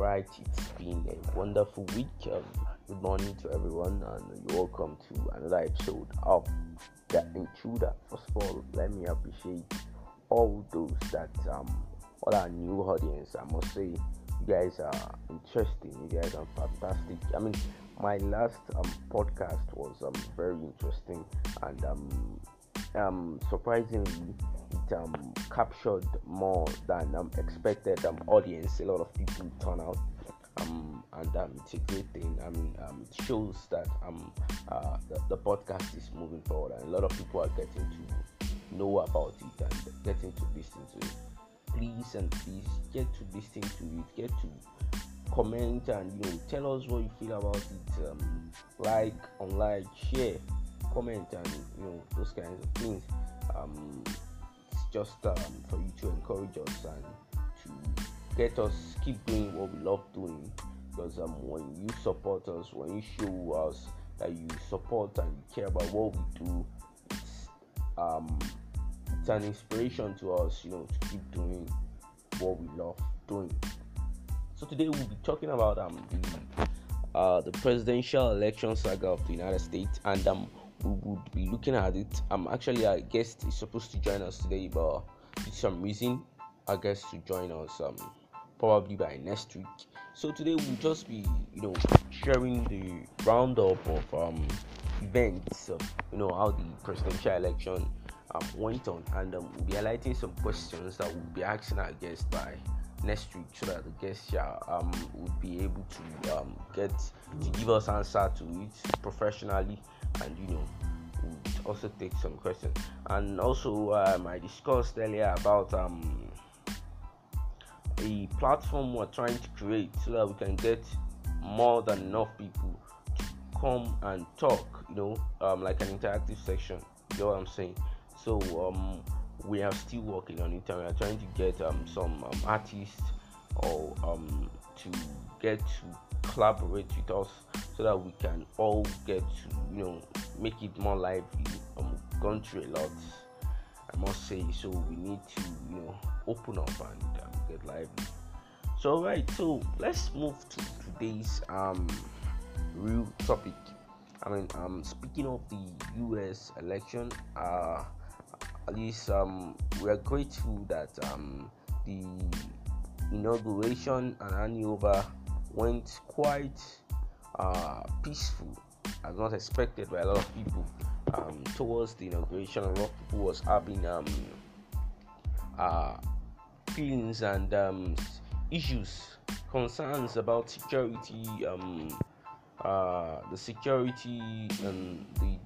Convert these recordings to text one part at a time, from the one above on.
right, it's been a wonderful week. Um, good morning to everyone, and you're welcome to another episode of The Intruder. First of all, let me appreciate all those that, um, all our new audience. I must say, you guys are interesting, you guys are fantastic. I mean, my last um, podcast was um, very interesting, and um, um, surprisingly, um, captured more than um, expected um, audience. A lot of people turn out, um, and um, it's a great thing. I mean, um, it shows that um, uh, the, the, podcast is moving forward, and a lot of people are getting to know about it and getting to listen to it. Please and please get to listen to it. Get to comment and you know tell us what you feel about it. Um, like, unlike, share, comment, and you know those kinds of things. Um, just um, for you to encourage us and to get us keep doing what we love doing. Because um, when you support us, when you show us that you support and you care about what we do, it's um, it's an inspiration to us, you know, to keep doing what we love doing. So today we'll be talking about um the uh, the presidential election saga of the United States and um we would be looking at it. I'm actually a guest is supposed to join us today, but for some reason, I guess to join us um probably by next week. So today we'll just be you know sharing the roundup of um events of you know how the presidential election um, went on, and um, we'll be highlighting some questions that we'll be asking our guests by next week so that the guests yeah, um, would be able to um, get to give us answer to it professionally and you know would also take some questions. And also um, i discussed earlier about um, a platform we're trying to create so that we can get more than enough people to come and talk you know um, like an interactive section. You know what i'm saying? So um, we are still working on it and we are trying to get um, some um, artists or um, to get to collaborate with us so that we can all get to you know make it more lively. I'm going through a lot i must say. So we need to you know open up and um, get lively. So right so let's move to today's um real topic. I mean um speaking of the us election uh at least um, we are grateful that um, the inauguration and handover went quite uh, peaceful as not expected by a lot of people um, towards the inauguration a lot of people was having um, uh, feelings and um, issues concerns about security um, uh, the security and the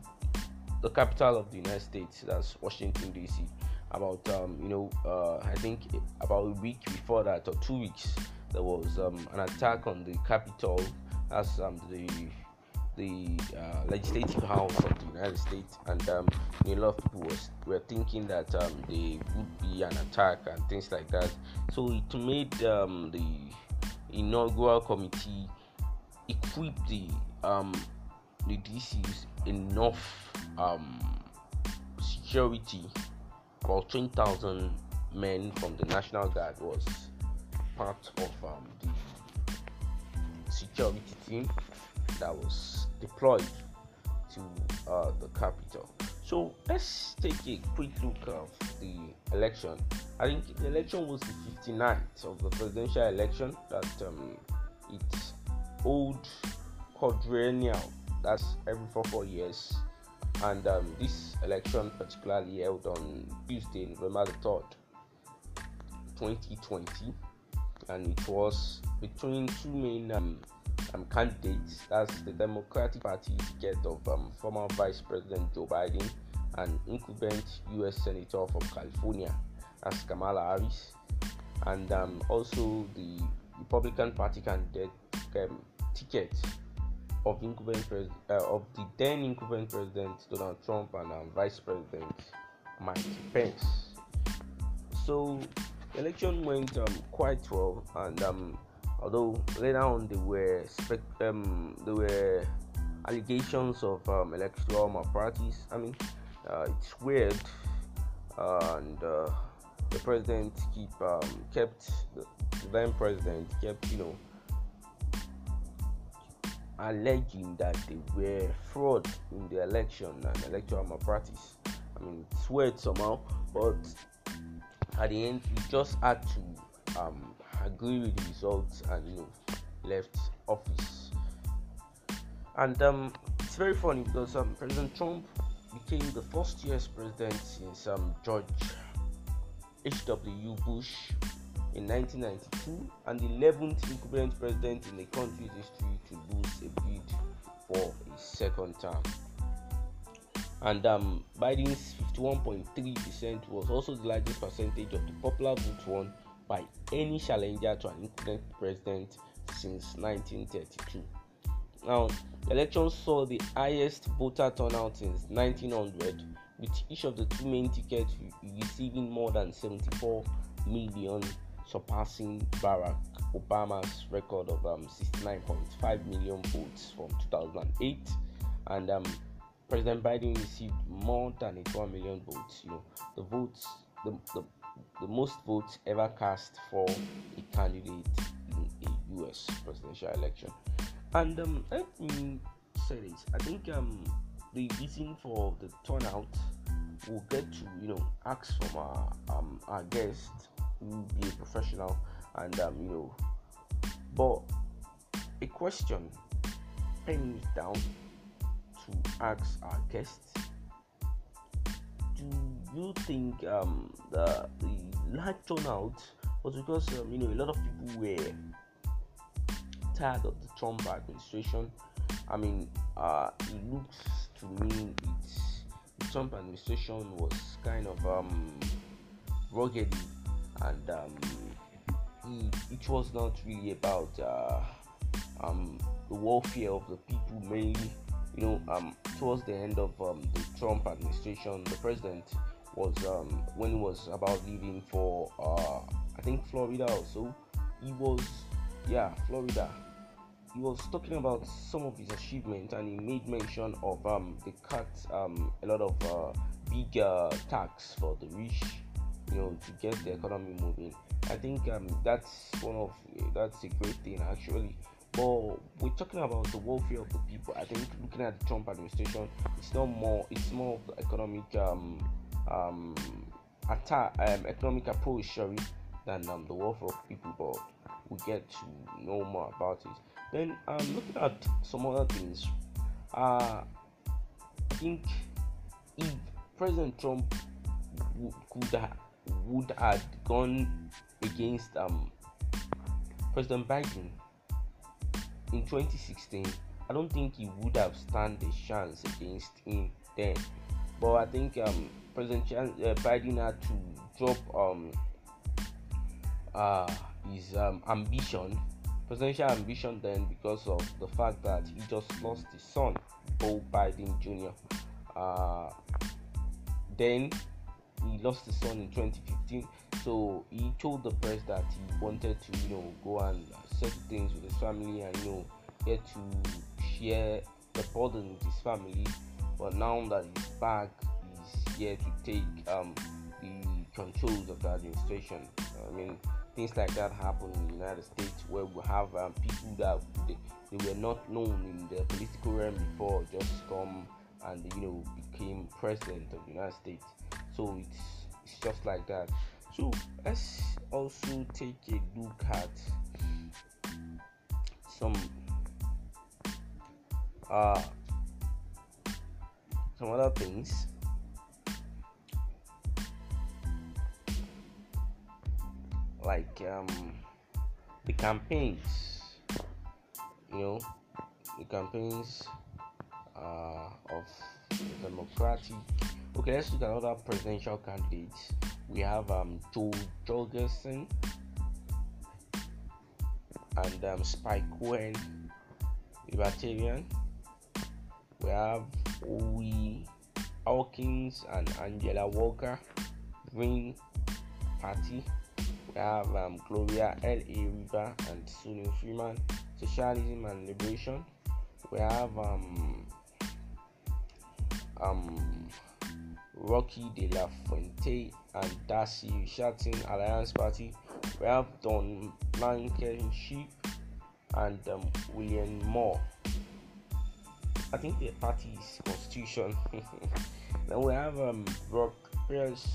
the capital of the United States, that's Washington D.C. About um, you know, uh, I think about a week before that or two weeks, there was um, an attack on the Capitol. as um, the the uh, legislative house of the United States, and um, a lot of people was, were thinking that um, there would be an attack and things like that. So it made um, the inaugural committee equip the um, the DCs enough um, security. About 20,000 men from the National Guard was part of um, the security team that was deployed to uh, the capital. So let's take a quick look at the election. I think the election was the 59th of the presidential election that um, it's old quadrennial that's every four four years and um, this election particularly held on tuesday november the 3rd 2020 and it was between two main um, um, candidates that's the democratic party ticket of um, former vice president joe biden and incumbent us senator from california that's kamala harris and um, also the republican party candidate um, ticket of incumbent pres- uh, of the then incumbent president Donald Trump and um, Vice President Mike Pence. So the election went um, quite well, and um, although later on there were um, there were allegations of um, electoral malpractice. I mean, uh, it's weird, uh, and uh, the president keep um, kept the then president kept you know alleging that there were fraud in the election and electoral malpractice. I mean, it's weird somehow, but at the end, he just had to um, agree with the results and you know left office. And um, it's very funny because um, President Trump became the first U.S. president since um, George H.W. Bush in 1992 and the 11th incumbent president in the country's history to lose a bid for a second term. And um, Biden's 51.3% was also the largest percentage of the popular vote won by any challenger to an incumbent president since 1932. Now, the election saw the highest voter turnout since 1900, with each of the two main tickets receiving more than 74 million, surpassing Barack Obama's record of um, 69.5 million votes from 2008. And um, President Biden received more than 81 million votes. You know, the votes, the, the, the most votes ever cast for a candidate in a U.S. presidential election. And um, let me say this: I think um, the reason for the turnout we'll get to you know ask from our um, our guest who be a professional and um, you know but a question it down to ask our guests do you think um, the the large turnout was because um, you know a lot of people were tired of the Trump administration. I mean, uh, it looks to me it's the Trump administration was kind of um, rugged and um, it, it, was not really about uh, um, the welfare of the people mainly. You know, um, towards the end of um, the Trump administration, the president was um, when he was about leaving for uh, I think Florida also. He was yeah Florida he was talking about some of his achievements and he made mention of um, they cut um, a lot of uh, big uh, tax for the rich you know to get the economy moving i think um, that's one of that's a great thing actually but we're talking about the welfare of the people. I think looking at the trump administration it's not more it's more of the economic um, um, attack um, economic approach sorry than um, the welfare of people but we get to know more about it. Then um, looking at some other things, uh, I think if President Trump w- could ha- would have gone against um, President Biden in 2016, I don't think he would have stand a chance against him then. But I think um, President uh, Biden had to drop um, uh, his um, ambition presidential ambition then because of the fact that he just lost his son, Joe Biden Jr. Uh, then he lost his son in 2015, so he told the press that he wanted to, you know, go and settle things with his family and you know get to share the burden with his family. But now that he's back, he's here to take um, the controls of the administration. I mean, things like that happen in the United States where we have um, people that they, they, were not known in the political realm before just come and you know became president of the United States. So it's it's just like that. So let's also take a look at some uh some other things like um, the campaigns, you know, the campaigns uh, of the Democratic. Okay, let's look at other presidential candidates. We have um, Jo Jorgensen and um, Spike Cohen, Libertarian. We have Howie Hawkins and Angela Walker, Green Party. We have um, Gloria L. A. River and Sunil Freeman, Socialism and Liberation. We have um, um, Rocky De La Fuente and Darcy Richardson Alliance Party. We have Don Blankenship and um, William Mohr I think the party's constitution. then we have um, Brock Pierce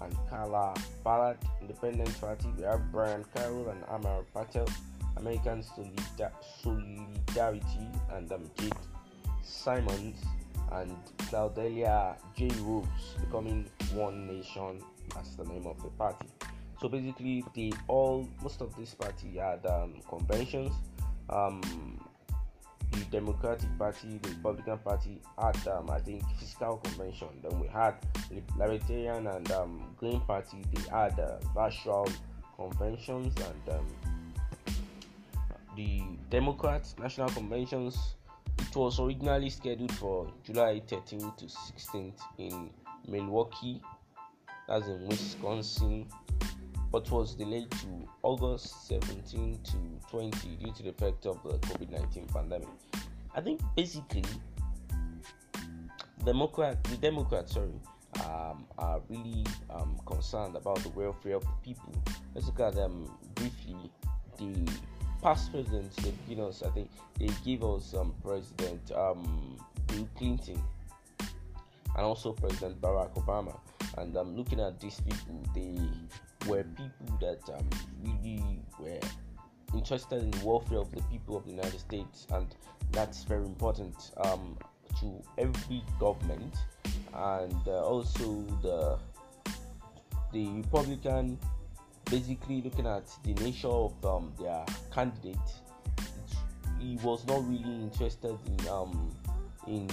and Karla Ballard, Independent Party. We have Brian Carroll and Amar Patel, American Solidarity, and um, Jade Simmons and Claudeliah J. Roze becoming One Nation. That's the name of the party. So basically, they all most of this party had um, conventions. Um, the Democratic Party, the Republican Party had, um, I think, fiscal convention. Then we had the Libertarian and um, Green Party. They had uh, virtual conventions, and um, the Democrats national conventions. It was originally scheduled for July 13th to 16th in Milwaukee, that's in Wisconsin, but was delayed to August 17 to 20 due to the effect of the COVID 19 pandemic. I think basically, Democrat, the Democrats, sorry, um, are really um, concerned about the welfare of the people. Let's look at them briefly. The past presidents, they give us, I think, they gave us um, President um, Bill Clinton and also President Barack Obama. And I'm looking at these people, they were people that um, really were interested in the welfare of the people of the United States, and that's very important um, to every government, and uh, also the the Republican basically looking at the nature of um, their candidate. He was not really interested in um, in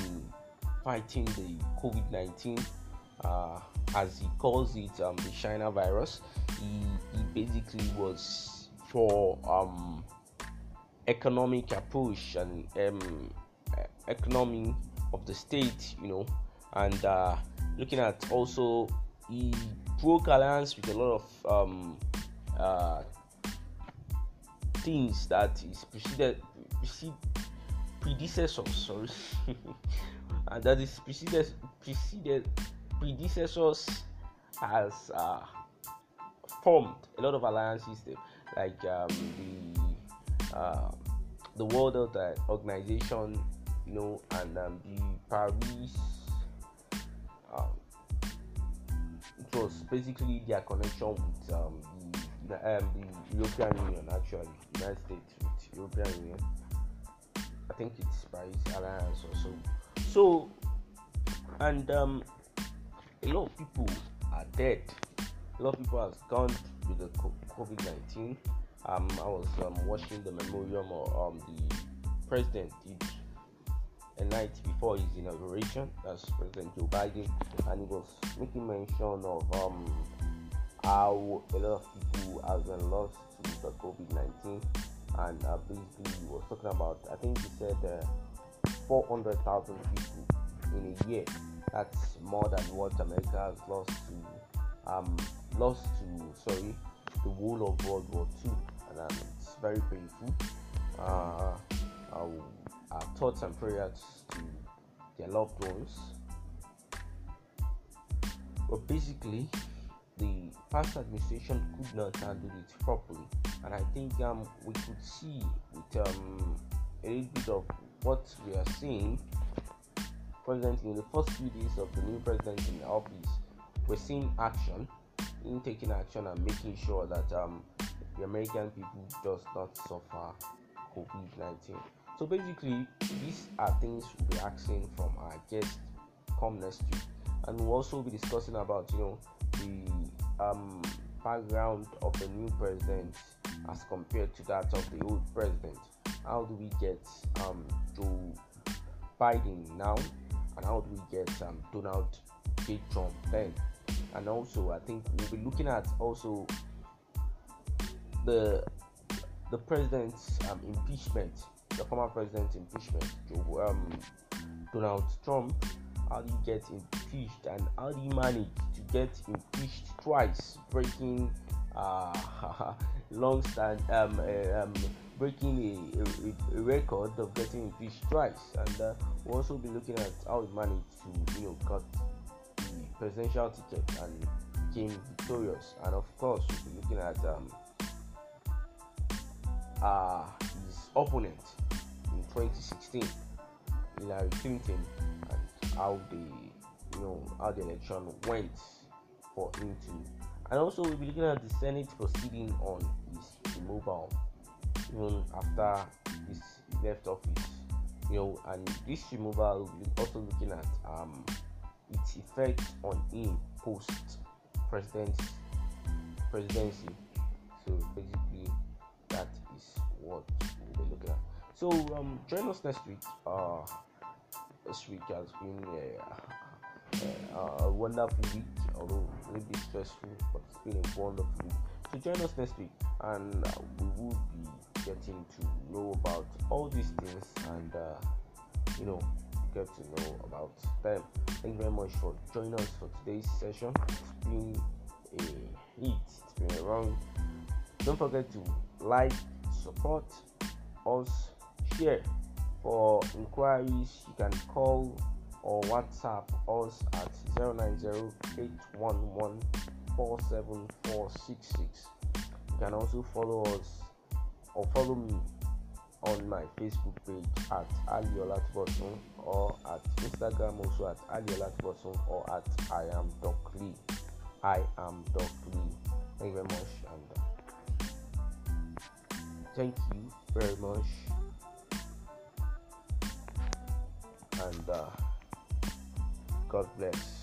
fighting the COVID nineteen. Uh, as he calls it, um, the China virus. He, he basically was for um, economic approach and um, economy of the state, you know, and uh, looking at also he broke alliance with a lot of um, uh, things that is preceded, preceded predecessors, sorry, and that is preceded preceded predecessors has uh, formed a lot of alliance system like um, the uh, the World Health Organization, you know, and um, the Paris. Um, it was basically their connection with um, the, um, the European Union, actually, United States with European Union. I think it's Paris Alliance or so. So, and um, a lot of people are dead. A lot of people have gone with the COVID 19. Um, I was um, watching the memorial of um, the president did a night before his inauguration. That's President Joe Biden, and he was making mention of um, how a lot of people have been lost to the COVID 19. And uh, basically, he was talking about, I think he said uh, 400,000 people in a year that's more than what America has lost to um, lost to sorry the whole of World War II, and um, it's very painful. Uh, our, our thoughts and prayers to their loved ones. But basically, the past administration could not handle it properly, and I think um, we could see with um, a little bit of what we are seeing president in the first few days of the new president in office, we're seeing action, in taking action and making sure that um, the American people does not suffer COVID-19. So basically, these are things we'll be asking from our guest come next week, and we'll also be discussing about you know the um, background of the new president as compared to that of the old president. How do we get um, to Biden now and how do we get um, Donald J. Trump then? And also, I think we'll be looking at also the the president's um, impeachment, the former president's impeachment, um, Donald Trump. How do you get impeached, and how do you manage to get impeached twice, breaking uh, long stand um, uh, um, breaking a, a, a, record of getting impeached twice, and uh, we'll also be looking at how he managed to, you know, cut the presidential ticket and became victorious. And of course, we'll be looking at um, uh, his opponent in 2016. Hillary Clinton and how the you know how the election went for him to and also we'll be looking at the Senate proceeding on his removal even after his left office. You know, and this removal we'll be also looking at um its effect on him post presidency presidency. So basically that is what we'll be looking at. So um join us next week. Uh this week has been a, a, a wonderful week, although a little bit stressful, but it's been a wonderful week. So join us next week, and uh, we will be getting to know about all these things, and uh, you know, get to know about them. Thank you very much for joining us for today's session. It's been a hit. It's been a run. Don't forget to like, support us, share. For inquiries, you can call or WhatsApp us at 090-811-47466. You can also follow us or follow me on my Facebook page at Ali or at Instagram also at Ali or at I am Doc Lee. I am Doc Lee. Thank you very much and uh, thank you very much. And uh, God bless.